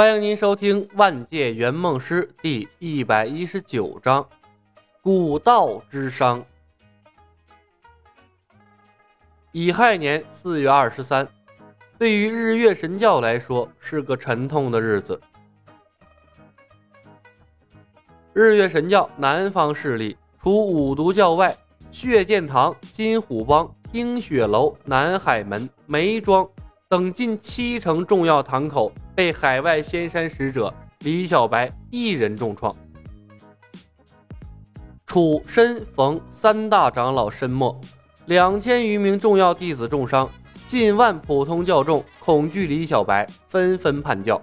欢迎您收听《万界圆梦师》第一百一十九章《古道之殇》。乙亥年四月二十三，对于日月神教来说是个沉痛的日子。日月神教南方势力，除五毒教外，血剑堂、金虎帮、听雪楼、南海门、梅庄。等近七成重要堂口被海外仙山使者李小白一人重创，楚、申、冯三大长老身没，两千余名重要弟子重伤，近万普通教众恐惧李小白，纷纷叛教。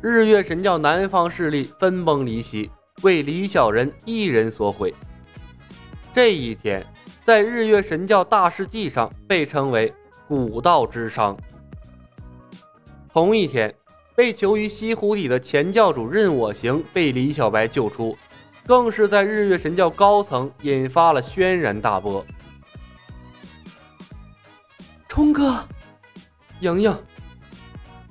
日月神教南方势力分崩离析，为李小人一人所毁。这一天，在日月神教大事记上被称为。古道之殇。同一天，被囚于西湖底的前教主任我行被李小白救出，更是在日月神教高层引发了轩然大波。冲哥，莹莹，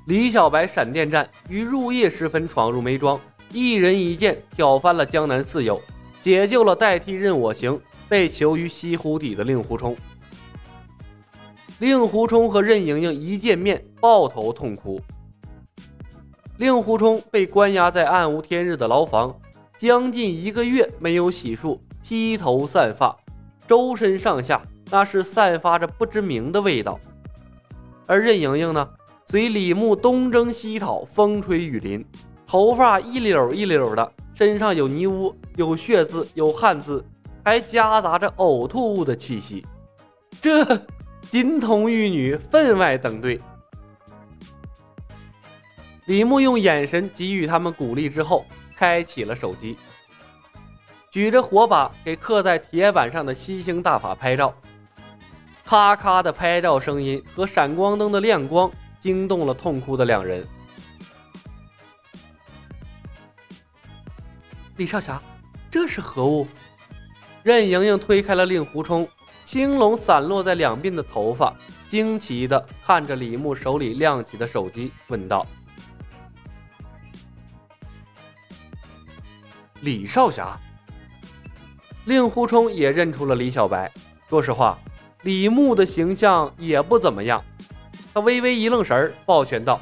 李小白闪电战于入夜时分闯入梅庄，一人一剑挑翻了江南四友，解救了代替任我行被囚于西湖底的令狐冲。令狐冲和任盈盈一见面，抱头痛哭。令狐冲被关押在暗无天日的牢房，将近一个月没有洗漱，披头散发，周身上下那是散发着不知名的味道。而任盈盈呢，随李牧东征西讨，风吹雨淋，头发一绺一绺的，身上有泥污，有血渍，有汗渍，还夹杂着呕吐物的气息。这。金童玉女分外登对。李牧用眼神给予他们鼓励之后，开启了手机，举着火把给刻在铁板上的吸星大法拍照。咔咔的拍照声音和闪光灯的亮光惊动了痛哭的两人。李少侠，这是何物？任盈盈推开了令狐冲。青龙散落在两鬓的头发，惊奇地看着李牧手里亮起的手机，问道：“李少侠。”令狐冲也认出了李小白。说实话，李牧的形象也不怎么样。他微微一愣神儿，抱拳道：“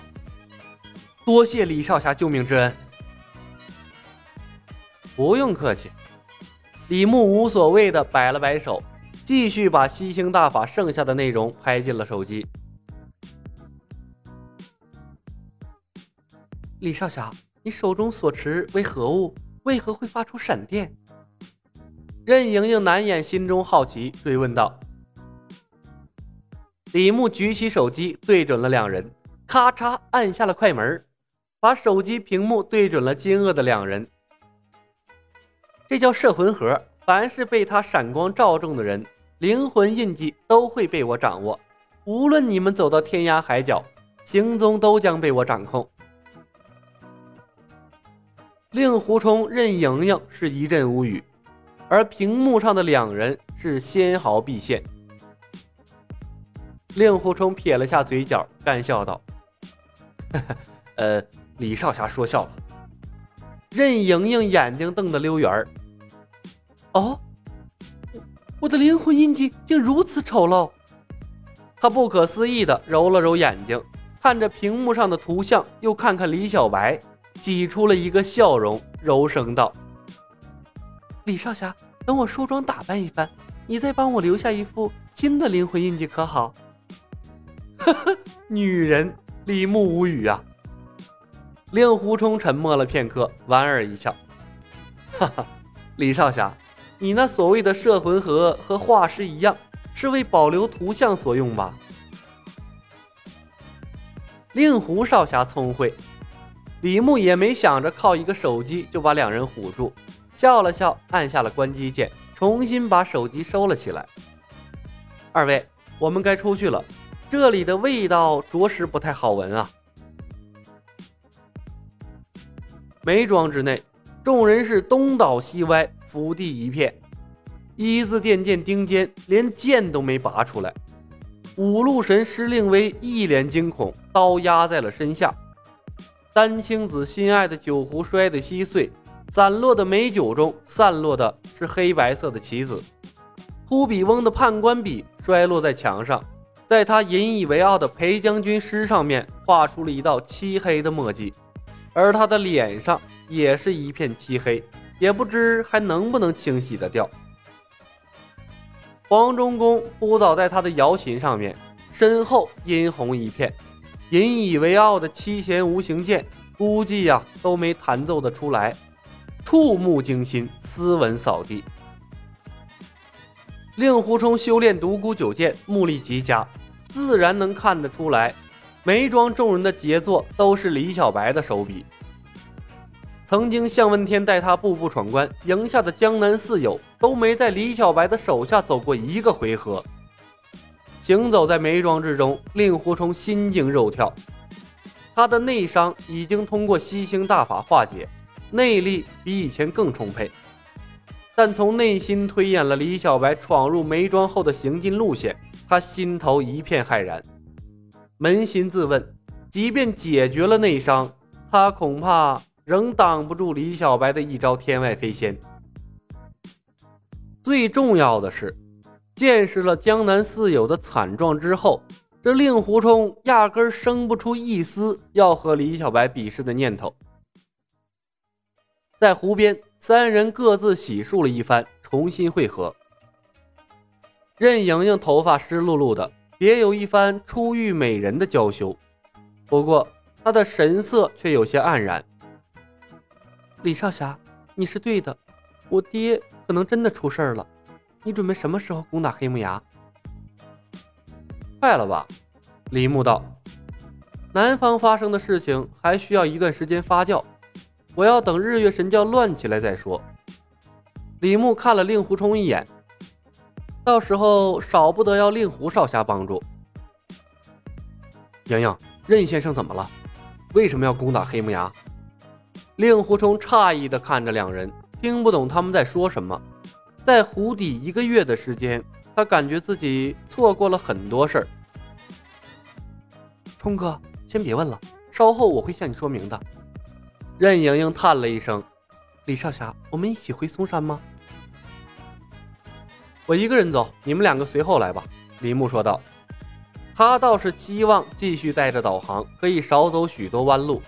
多谢李少侠救命之恩。”不用客气。李牧无所谓的摆了摆手。继续把吸星大法剩下的内容拍进了手机。李少侠，你手中所持为何物？为何会发出闪电？任盈盈难掩心中好奇，追问道。李牧举起手机，对准了两人，咔嚓按下了快门，把手机屏幕对准了惊愕的两人。这叫摄魂盒，凡是被它闪光照中的人。灵魂印记都会被我掌握，无论你们走到天涯海角，行踪都将被我掌控。令狐冲、任盈盈是一阵无语，而屏幕上的两人是纤毫毕现。令狐冲撇了下嘴角，干笑道：“ 呃，李少侠说笑了。”任盈盈眼睛瞪得溜圆儿。哦。我的灵魂印记竟如此丑陋，他不可思议地揉了揉眼睛，看着屏幕上的图像，又看看李小白，挤出了一个笑容，柔声道：“李少侠，等我梳妆打扮一番，你再帮我留下一副新的灵魂印记，可好？” 呵呵，女人，李牧无语啊。令狐冲沉默了片刻，莞尔一笑：“哈哈，李少侠。”你那所谓的摄魂盒和画师一样，是为保留图像所用吧？令狐少侠聪慧，李牧也没想着靠一个手机就把两人唬住，笑了笑，按下了关机键，重新把手机收了起来。二位，我们该出去了，这里的味道着实不太好闻啊。梅庄之内。众人是东倒西歪，伏地一片，一字电剑钉尖，连剑都没拔出来。五路神施令威一脸惊恐，刀压在了身下。丹青子心爱的酒壶摔得稀碎，散落的美酒中散落的是黑白色的棋子。忽比翁的判官笔摔落在墙上，在他引以为傲的裴将军诗上面画出了一道漆黑的墨迹，而他的脸上也是一片漆黑，也不知还能不能清洗得掉。黄忠公扑倒在他的瑶琴上面，身后殷红一片，引以为傲的七弦无形剑，估计呀都没弹奏得出来，触目惊心，斯文扫地。令狐冲修炼独孤九剑，目力极佳，自然能看得出来，梅庄众人的杰作都是李小白的手笔。曾经向问天带他步步闯关赢下的江南四友，都没在李小白的手下走过一个回合。行走在梅庄之中，令狐冲心惊肉跳，他的内伤已经通过吸星大法化解，内力比以前更充沛。但从内心推演了李小白闯入梅庄后的行进路线，他心头一片骇然，扪心自问：即便解决了内伤，他恐怕仍挡不住李小白的一招天外飞仙。最重要的是，见识了江南四友的惨状之后，这令狐冲压根生不出一丝要和李小白比试的念头。在湖边。三人各自洗漱了一番，重新会合。任盈盈头发湿漉漉的，别有一番初遇美人的娇羞。不过她的神色却有些黯然。李少侠，你是对的，我爹可能真的出事了。你准备什么时候攻打黑木崖？快了吧？李牧道。南方发生的事情还需要一段时间发酵。我要等日月神教乱起来再说。李牧看了令狐冲一眼，到时候少不得要令狐少侠帮助。莹莹，任先生怎么了？为什么要攻打黑木崖？令狐冲诧异地看着两人，听不懂他们在说什么。在湖底一个月的时间，他感觉自己错过了很多事儿。冲哥，先别问了，稍后我会向你说明的。任盈盈叹了一声：“李少侠，我们一起回嵩山吗？”我一个人走，你们两个随后来吧。”李牧说道。他倒是希望继续带着导航，可以少走许多弯路。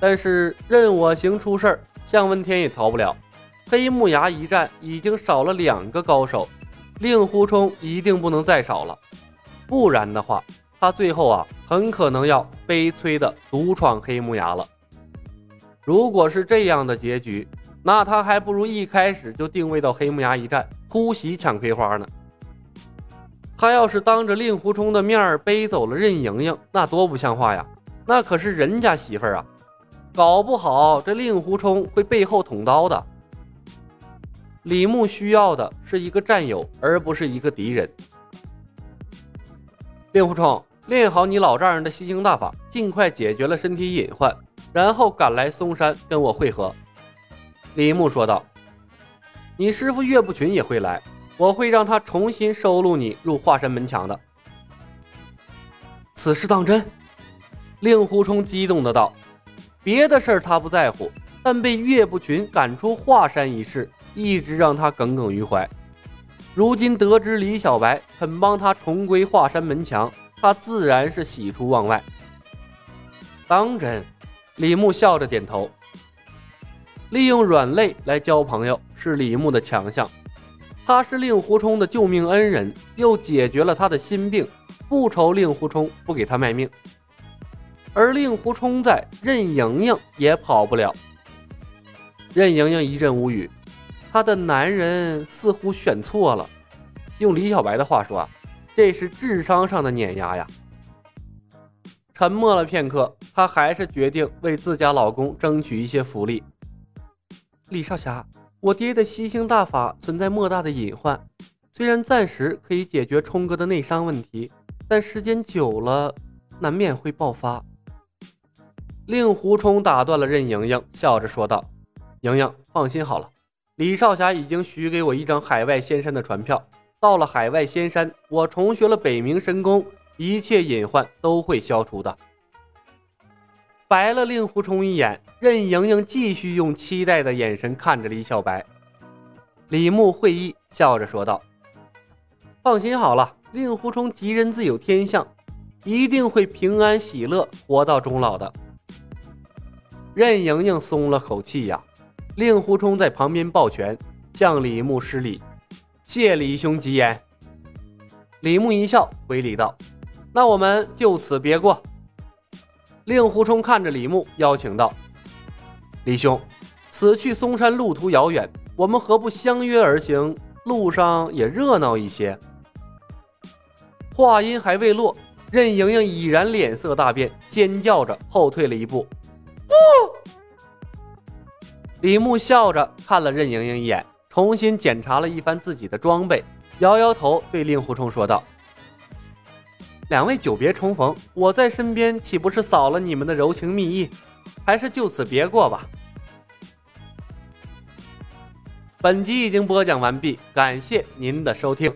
但是任我行出事儿，向问天也逃不了。黑木崖一战已经少了两个高手，令狐冲一定不能再少了，不然的话，他最后啊，很可能要悲催的独闯黑木崖了。如果是这样的结局，那他还不如一开始就定位到黑木崖一战突袭抢葵花呢。他要是当着令狐冲的面背走了任盈盈，那多不像话呀！那可是人家媳妇儿啊，搞不好这令狐冲会背后捅刀的。李牧需要的是一个战友，而不是一个敌人。令狐冲，练好你老丈人的吸星大法，尽快解决了身体隐患。然后赶来嵩山跟我会合，李牧说道：“你师傅岳不群也会来，我会让他重新收录你入华山门墙的。”此事当真？令狐冲激动的道：“别的事儿他不在乎，但被岳不群赶出华山一事，一直让他耿耿于怀。如今得知李小白肯帮他重归华山门墙，他自然是喜出望外。”当真。李牧笑着点头。利用软肋来交朋友是李牧的强项。他是令狐冲的救命恩人，又解决了他的心病，不愁令狐冲不给他卖命。而令狐冲在，任盈盈也跑不了。任盈盈一阵无语，她的男人似乎选错了。用李小白的话说啊，这是智商上的碾压呀。沉默了片刻，她还是决定为自家老公争取一些福利。李少侠，我爹的吸星大法存在莫大的隐患，虽然暂时可以解决冲哥的内伤问题，但时间久了，难免会爆发。令狐冲打断了任盈盈，笑着说道：“盈盈，放心好了，李少侠已经许给我一张海外仙山的船票，到了海外仙山，我重学了北冥神功。”一切隐患都会消除的。白了令狐冲一眼，任盈盈继续用期待的眼神看着李小白。李牧会意，笑着说道：“放心好了，令狐冲吉人自有天相，一定会平安喜乐，活到终老的。”任盈盈松了口气呀。令狐冲在旁边抱拳，向李牧施礼：“谢李兄吉言。”李牧一笑，回礼道：“那我们就此别过。”令狐冲看着李牧，邀请道：“李兄，此去嵩山路途遥远，我们何不相约而行？路上也热闹一些。”话音还未落，任盈盈已然脸色大变，尖叫着后退了一步。不！李牧笑着看了任盈盈一眼，重新检查了一番自己的装备，摇摇头，对令狐冲说道。两位久别重逢，我在身边岂不是扫了你们的柔情蜜意？还是就此别过吧。本集已经播讲完毕，感谢您的收听。